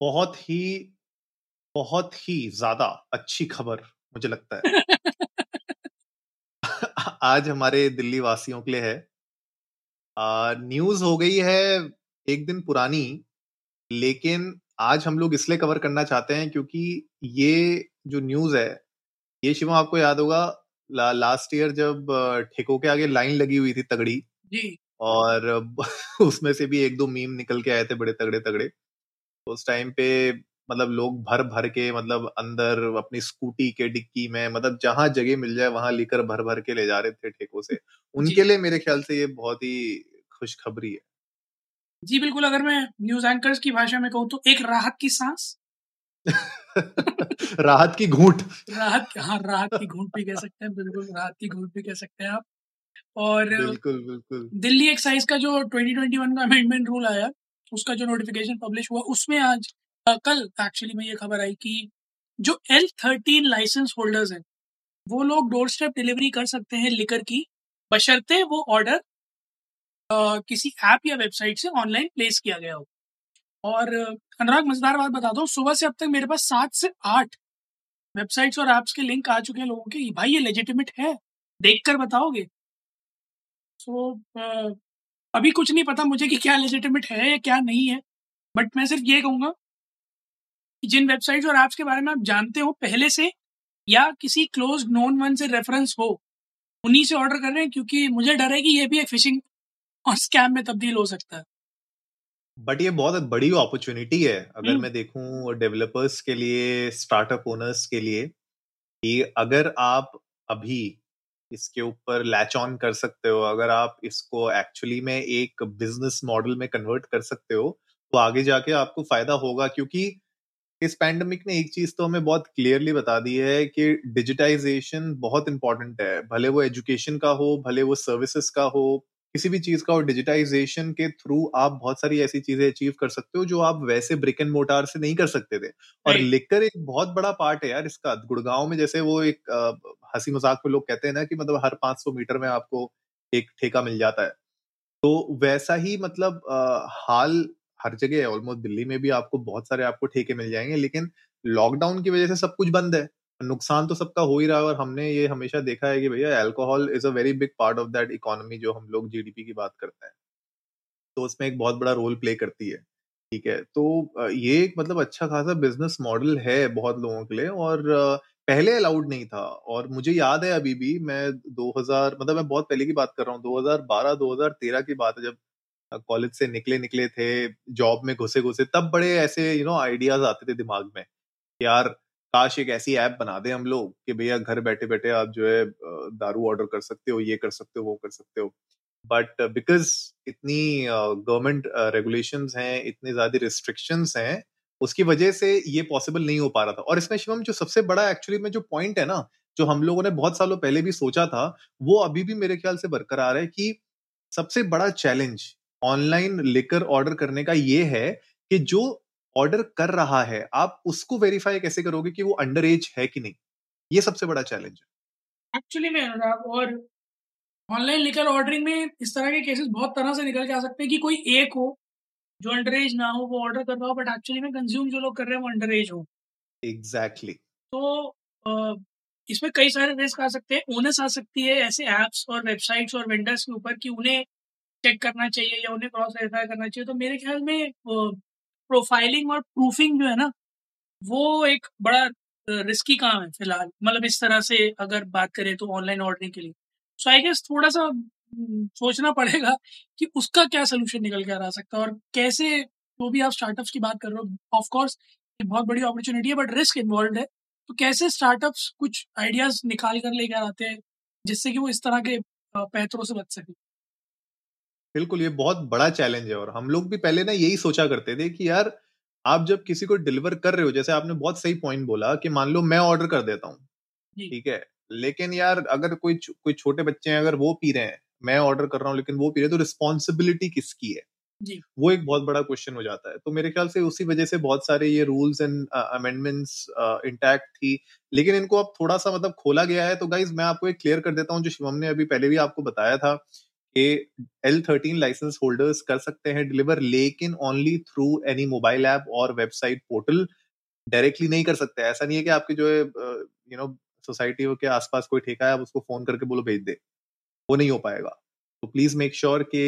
बहुत ही बहुत ही ज़्यादा अच्छी खबर मुझे लगता है। आज हमारे दिल्ली वासियों के लिए है। न्यूज़ हो गई है एक दिन पुरानी लेकिन आज हम लोग इसलिए कवर करना चाहते हैं क्योंकि ये जो न्यूज़ है ये शिवम आपको याद होगा ला, लास्ट ईयर जब ठेकों के आगे लाइन लगी हुई थी तगड़ी जी। और उसमें से भी एक दो मीम निकल के आए थे बड़े तगड़े तगड़े उस टाइम पे मतलब लोग भर भर के मतलब अंदर अपनी स्कूटी के डिक्की में मतलब जहाँ जगह मिल जाए वहाँ लेकर भर भर के ले जा रहे थे ठेकों से। उनके लिए मेरे ख्याल से ये बहुत ही खुशखबरी है। जी बिल्कुल अगर मैं न्यूज़ एंकर्स की भाषा में कहूँ तो एक राहत की सांस। राहत की घूंट। राहत हाँ राहत की घूंट भी कह सकते हैं बिल्कुल राहत की घूंट भी कह सकते हैं आप। और बिल्कुल बिल्कुल। दिल्ली एक्साइज का जो 2021 का अमेंडमेंट रूल आया उसका जो नोटिफिकेशन पब्लिश हुआ उसमें आज आ, कल एक्चुअली में ये खबर आई कि जो एल थर्टीन लाइसेंस होल्डर्स हैं वो लोग डोर स्टेप डिलीवरी कर सकते हैं लिकर की बशर्ते वो ऑर्डर किसी ऐप या वेबसाइट से ऑनलाइन प्लेस किया गया हो। और अनुराग मज़ेदार बात बता दो सुबह से अब तक मेरे पास सात से आठ वेबसाइट्स और ऐप्स के लिंक आ चुके हैं लोगों के भाई ये लेजिटिमेट है देख कर बताओगे। सो so, अभी कुछ नहीं पता मुझे कि क्या लेजिटिमेट है या क्या नहीं है बट मैं सिर्फ़ ये कहूँगा कि जिन वेबसाइट्स और ऐप्स के बारे में आप जानते हो पहले से या किसी क्लोज नोन वन से रेफरेंस हो उन्हीं से ऑर्डर कर रहे हैं क्योंकि मुझे डर है कि ये भी एक फिशिंग और स्कैम में तब्दील हो सकता है बट ये बहुत बड़ी अपॉर्चुनिटी है अगर हम्म। मैं देखूँ डेवलपर्स के लिए स्टार्टअप ओनर्स के लिए कि अगर आप अभी इसके ऊपर लैच ऑन कर सकते हो। अगर आप इसको एक्चुअली में एक बिज़नेस मॉडल में कन्वर्ट कर सकते हो तो आगे जाके आपको फ़ायदा होगा क्योंकि इस पैंडमिक ने एक चीज़ तो हमें बहुत क्लियरली बता दी है कि डिजिटाइजेशन बहुत इंपॉर्टेंट है। भले वो एजुकेशन का हो, भले वो सर्विसेज़ का हो किसी भी चीज़ का और डिजिटाइजेशन के थ्रू आप बहुत सारी ऐसी चीज़ें अचीव कर सकते हो जो आप वैसे ब्रिक एंड मोटार से नहीं कर सकते थे। और. लिकर एक बहुत बड़ा पार्ट है यार इसका। गुड़गांव में जैसे वो एक हँसी मज़ाक में लोग कहते हैं ना कि मतलब हर 500 मीटर में आपको एक ठेका मिल जाता है। तो वैसा ही मतलब अ, हाल हर जगह है ऑलमोस्ट दिल्ली में भी आपको बहुत सारे आपको ठेके मिल जाएँगे लेकिन लॉकडाउन की वजह से सब कुछ बंद है। नुकसान तो सबका हो ही रहा है और हमने ये हमेशा देखा है कि भैया alcohol is a very big part of that economy जो हम लोग जीडीपी की बात करते हैं। तो उसमें एक बहुत बड़ा रोल प्ले करती है, ठीक है? तो ये एक मतलब अच्छा खासा बिज़नेस मॉडल है बहुत लोगों के लिए और पहले अलाउड नहीं था और मुझे याद है अभी भी मैं 2000 मतलब मैं बहुत पहले की बात कर रहा हूँ 2012 2013 की बात है जब कॉलेज से निकले निकले थे जॉब में घुसे घुसे तब बड़े ऐसे यू नो आइडियाज़ आते थे दिमाग में यार काश एक ऐसी ऐप बना दे हम लोग कि भैया घर बैठे बैठे आप जो है दारू ऑर्डर कर सकते हो, ये कर सकते हो, वो कर सकते हो। बट बिकॉज़ इतनी गवर्नमेंट रेगुलेशंस हैं, इतनी ज़्यादा रिस्ट्रिक्शंस हैं, उसकी वजह से ये पॉसिबल नहीं हो पा रहा था। और इसमें शिवम जो सबसे बड़ा एक्चुअली में जो पॉइंट है ना, जो हम लोगों ने बहुत सालों पहले भी सोचा था, वो अभी भी मेरे ख्याल से बरकरार है कि सबसे बड़ा चैलेंज ऑनलाइन लेकर ऑर्डर करने का ये है कि जो ऑर्डर कर रहा है आप उसको वेरीफाई कैसे करोगे कि वो अंडर एज है कि नहीं? ये सबसे बड़ा चैलेंज है। एक्चुअली में अनुराग और ऑनलाइन लिकर ऑर्डरिंग में इस तरह के केसेस बहुत तरह से निकल के आ सकते हैं कि कोई एक हो जो अंडर एज ना हो वो ऑर्डर कर रहा हो बट एक्चुअली में कंज्यूम जो लोग कर रहे हैं वो अंडर एज हो। Exactly exactly. तो इसमें कई सारे रिस्क आ सकते हैं ओनस आ सकती है ऐसे ऐप्स और वेबसाइट्स और वेंडर्स के ऊपर कि उन्हें चेक करना चाहिए या उन्हें क्रॉस वेरीफाई करना चाहिए। तो मेरे ख्याल में प्रोफाइलिंग और प्रूफिंग जो है ना, वो एक बड़ा रिस्की काम है फ़िलहाल। मतलब इस तरह से अगर बात करें तो ऑनलाइन ऑर्डरिंग के लिए। सो आई गेस थोड़ा सा सोचना पड़ेगा कि उसका क्या सोल्यूशन निकल के आ सकता है और कैसे जो भी आप स्टार्टअप्स की बात कर रहे हो ऑफ़ कोर्स ये बहुत बड़ी अपॉर्चुनिटी है बट रिस्क इन्वॉल्व है। तो कैसे स्टार्टअप्स कुछ आइडियाज़ निकाल कर लेकर आते हैं, जिससे कि वो इस तरह के पैंतरों से बच सके? बिल्कुल ये बहुत बड़ा चैलेंज है और हम लोग भी पहले ना यही सोचा करते थे कि यार आप जब किसी को डिलीवर कर रहे हो जैसे आपने बहुत सही पॉइंट बोला कि मान लो मैं ऑर्डर कर देता हूँ ठीक है लेकिन यार अगर कोई कोई छोटे बच्चे हैं अगर वो पी रहे हैं मैं ऑर्डर कर रहा हूँ लेकिन वो पी रहे हैं तो रिस्पॉन्सिबिलिटी किसकी है? जी। वो एक बहुत बड़ा क्वेश्चन हो जाता है। तो मेरे ख्याल से उसी वजह से बहुत सारे ये रूल्स एंड अमेंडमेंट्स इंटैक्ट थी लेकिन इनको अब थोड़ा सा मतलब खोला गया है तो गाइज़ मैं आपको एक क्लियर कर देता हूँ जो शिवम ने अभी पहले भी आपको बताया था कि एल थर्टीन लाइसेंस होल्डर्स कर सकते हैं डिलीवर लेकिन only through any mobile app और वेबसाइट पोर्टल डायरेक्टली नहीं कर सकते। ऐसा नहीं है कि आपके जो है यू नो सोसाइटी के आसपास कोई ठेका है, आप उसको फ़ोन करके बोलो, भेज दे। वो नहीं हो पाएगा। तो प्लीज़ मेक श्योर कि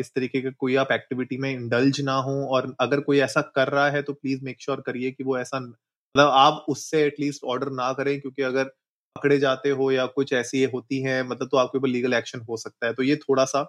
इस तरीके का कोई आप एक्टिविटी में इंडल्ज ना हो और अगर कोई ऐसा कर रहा है तो प्लीज़ मेक श्योर करिए कि वो ऐसा मतलब आप उससे एटलीस्ट ऑर्डर ना करें, क्योंकि अगर पकड़े जाते हो या कुछ ऐसी होती है मतलब तो आपके ऊपर लीगल एक्शन हो सकता है। तो ये थोड़ा सा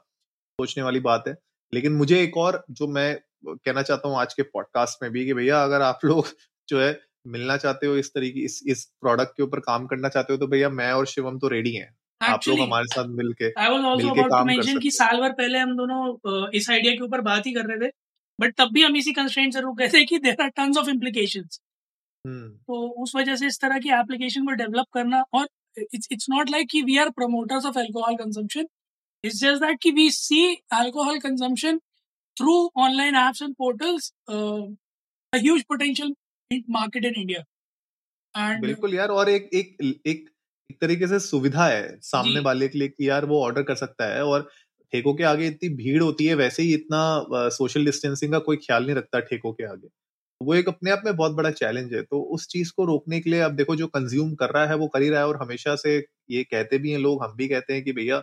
सोचने वाली बात है। लेकिन मुझे एक और जो मैं कहना चाहता हूँ आज के पॉडकास्ट में भी कि भैया अगर आप लोग जो है मिलना चाहते हो इस तरीके इस इस प्रोडक्ट के ऊपर काम करना चाहते हो तो भैया मैं और शिवम तो रेडी हैं। आप लोग हमारे साथ मिलके मिलके काम कर मेंशन कि साल भर पहले हम दोनों इस आइडिया के ऊपर बात ही कर रहे थे बट तब भी हम इसी कंस्ट्रेंट रुक गए थे कि there are tons of implications hmm तो उस वजह से इस तरह की एप्लीकेशन को डेवलप करना और इट्स इट्स नॉट लाइक कि we are promoters of alcohol consumption it's just that कि we see alcohol consumption through online apps and portals huge potential in market in India. And बिल्कुल यार और एक एक एक एक तरीके से सुविधा है सामने वाले के लिए कि यार वो ऑर्डर कर सकता है और ठेकों के आगे इतनी भीड़ होती है वैसे ही इतना सोशल डिस्टेंसिंग का कोई ख्याल नहीं रखता ठेकों के आगे। वो एक अपने आप में बहुत बड़ा चैलेंज है। तो उस चीज़ को रोकने के लिए अब देखो जो कंज्यूम कर रहा है वो कर ही रहा है और हमेशा से ये कहते भी हैं लोग हम भी कहते हैं कि भैया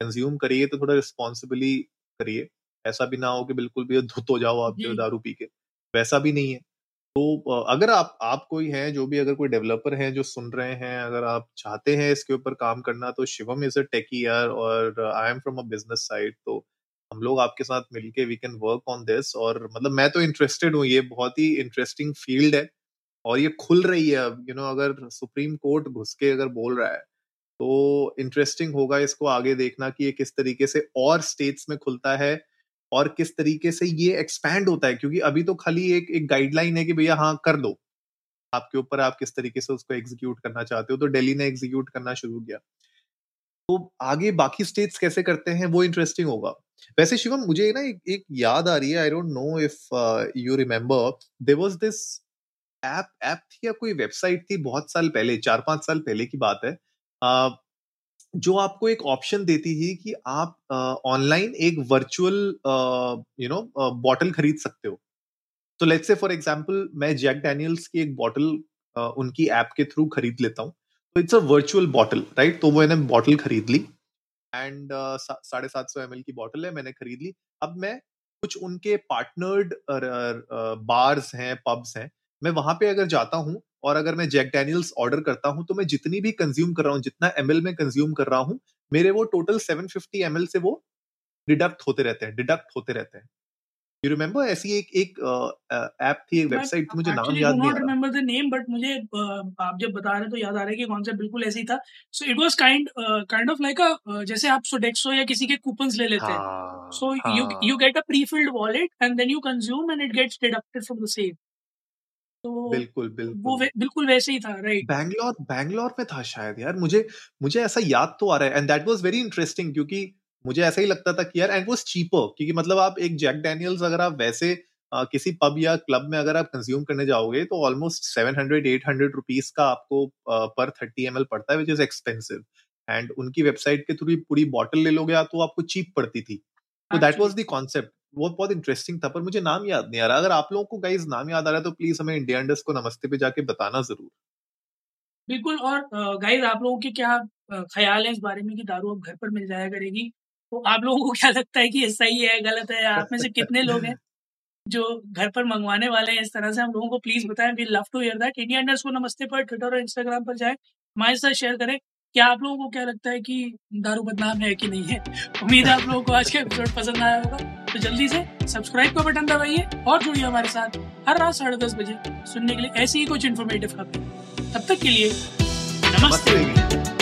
कंज्यूम करिए तो थोड़ा रिस्पॉन्सिबली करिए। ऐसा भी ना हो कि बिल्कुल भी धुत हो जाओ आप जो दारू पी के। वैसा भी नहीं है। तो अगर आप आप कोई हैं जो भी अगर कोई डेवलपर हैं जो सुन रहे हैं अगर आप चाहते हैं इसके ऊपर काम करना तो शिवम इज़ अ टेकी यार और I am from a business side तो हम लोग आपके साथ मिलके we can work on this और मतलब मैं तो इंटरेस्टेड हूँ, ये बहुत ही इंटरेस्टिंग फ़ील्ड है और ये खुल रही है अब यू नो अगर सुप्रीम कोर्ट घुस के अगर बोल रहा है तो इंटरेस्टिंग होगा इसको आगे देखना कि ये किस तरीके से और स्टेट्स में खुलता है और किस तरीके से ये एक्सपैंड होता है, क्योंकि अभी तो खाली एक एक गाइडलाइन है कि भैया हाँ कर दो। आपके ऊपर आप किस तरीके से उसको एग्जीक्यूट करना चाहते हो तो दिल्ली ने एग्जीक्यूट करना शुरू किया। तो आगे बाकी स्टेट्स कैसे करते हैं वो इंटरेस्टिंग होगा। वैसे शिवम मुझे ना एक, एक याद आ रही है I don't know if you remember there was this app app थी या कोई वेबसाइट थी बहुत साल पहले चार पाँच साल पहले की बात है अ, जो आपको एक ऑप्शन देती थी कि आप ऑनलाइन एक वर्चुअल यू नो बॉटल खरीद सकते हो। तो लेट्स से फॉर एग्जांपल मैं जैक डैनियल्स की एक बॉटल उनकी ऐप के थ्रू खरीद लेता हूँ। It's a virtual bottle right तो मैंने बॉटल खरीद ली एंड साढ़े सात सौ एम की बॉटल है, मैंने खरीद ली। अब मैं कुछ उनके पार्टनर्ड बार्स हैं पब्स हैं, मैं वहाँ पे अगर जाता हूँ और अगर मैं जैक डैनियल्स ऑर्डर करता हूँ तो मैं जितनी भी कंज्यूम कर रहा हूँ, जितना एम में कंज्यूम कर रहा हूँ, मेरे वो टोटल सेवन फिफ्टी से वो डिडक्ट होते रहते हैं डिडक्ट होते रहते हैं। यू रिमेम्बर ऐसी एक एक ऐप थी एक वेबसाइट थी मुझे नाम याद नहीं आ रहा। remember the name, but मुझे आप जब बता रहे हैं तो याद आ रहा है कि कॉन्सेप्ट बिल्कुल ऐसे ही था so it was kind kind of like a जैसे आप सोडेक्सो या किसी के कूपन्स ले लेते हैं। हाँ So you you हाँ get a pre-filled wallet and then you consume and it gets deducted from तो बिल्कुल वो बिल्कुल। वे, बिल्कुल वैसे ही था राइट बैंगलोर बैंगलोर में था शायद यार मुझे मुझे ऐसा याद तो आ रहा है। And that was very interesting क्योंकि मुझे ऐसा ही लगता था कि यार एंड वाज चीपर क्योंकि मतलब आप एक जैक डैनियल्स अगर आप वैसे अ, किसी पब या क्लब में अगर आप कंज्यूम करने जाओगे तो ऑलमोस्ट 700 800 रुपीस का आपको पर 30 एम पड़ता है विच इज़ एक्सपेंसिव एंड उनकी वेबसाइट के थ्रू पूरी बॉटल ले लोगे तो आपको चीप पड़ती थी. तो दैट वाज द कॉन्सेप्ट वो बहुत इंटरेस्टिंग था पर मुझे नाम याद नहीं आ रहा। अगर आप लोगों को गाइज़ नाम याद आ रहा है तो प्लीज़ हमें इंडिया इंडस्ट को नमस्ते पे जाके बताना ज़रूर। बिल्कुल और गाइस आप लोगों के क्या ख्याल है इस बारे में कि दारू अब घर पर मिल जाया करेगी? तो आप लोगों को क्या लगता है कि सही है, गलत है? आप में से कितने लोग हैं जो घर पर मंगवाने वाले हैं? इस तरह से हम लोगों को प्लीज़ बताएँ। We love to hear that India इंडस्ट को नमस्ते पर ट्विटर और इंस्टाग्राम पर जाए। हमारे साथ शेयर करें। क्या आप लोगों को क्या लगता है कि दारू बदनाम है कि नहीं है? उम्मीद है आप लोगों को आज का एपिसोड पसंद आया होगा। तो जल्दी से सब्सक्राइब का बटन दबाइए और जुड़िए हमारे साथ हर रात साढ़े दस बजे सुनने के लिए ऐसी ही कुछ इन्फॉर्मेटिव खबरें। तब तक के लिए नमस्ते। नमस्ते।